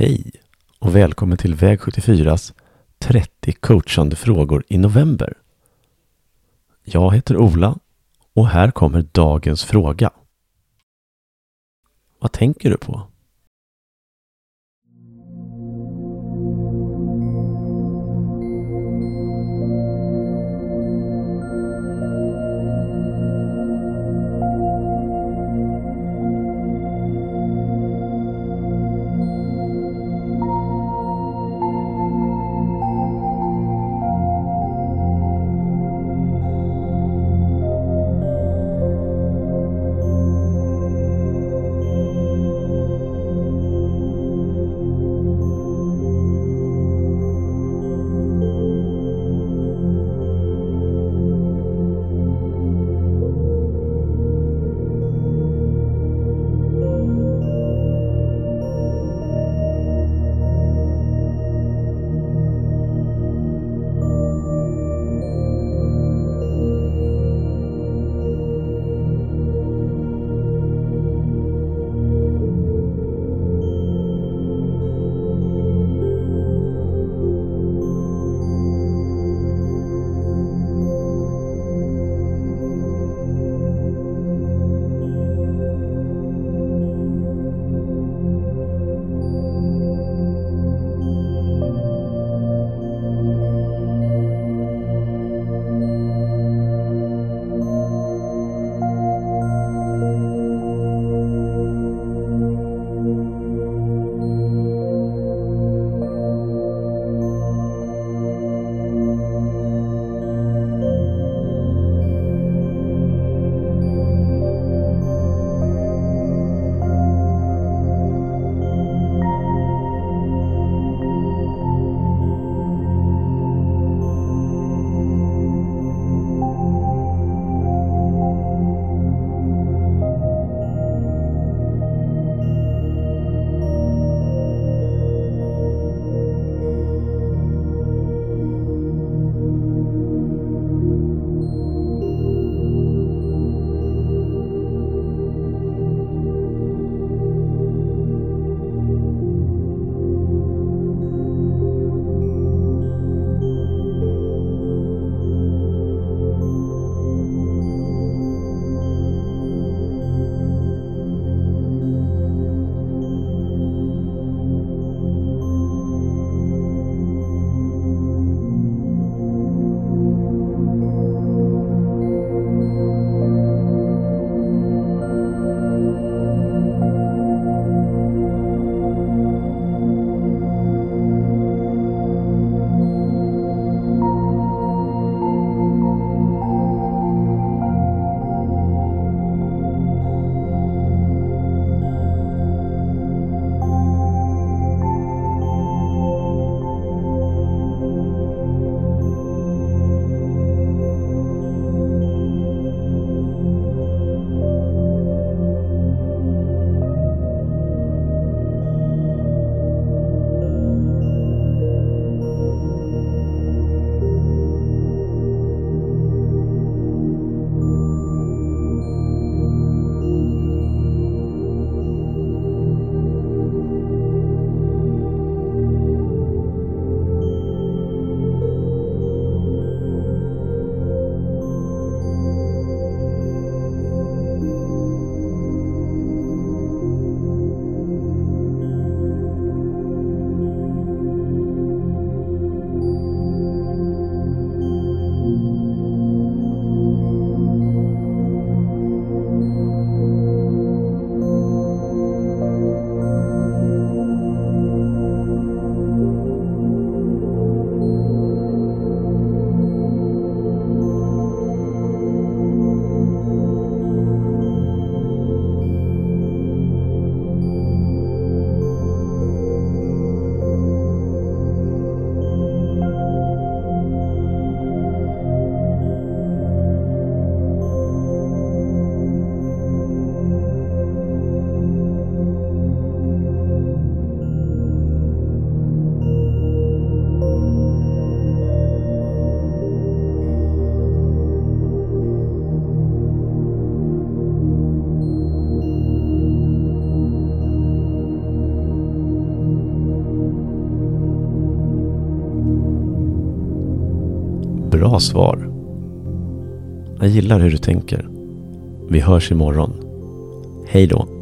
Hej och välkommen till Väg 74s 30 coachande frågor i november. Jag heter Ola och här kommer dagens fråga. Vad tänker du på? Bra svar. Jag gillar hur du tänker. Vi hörs imorgon. Hej då.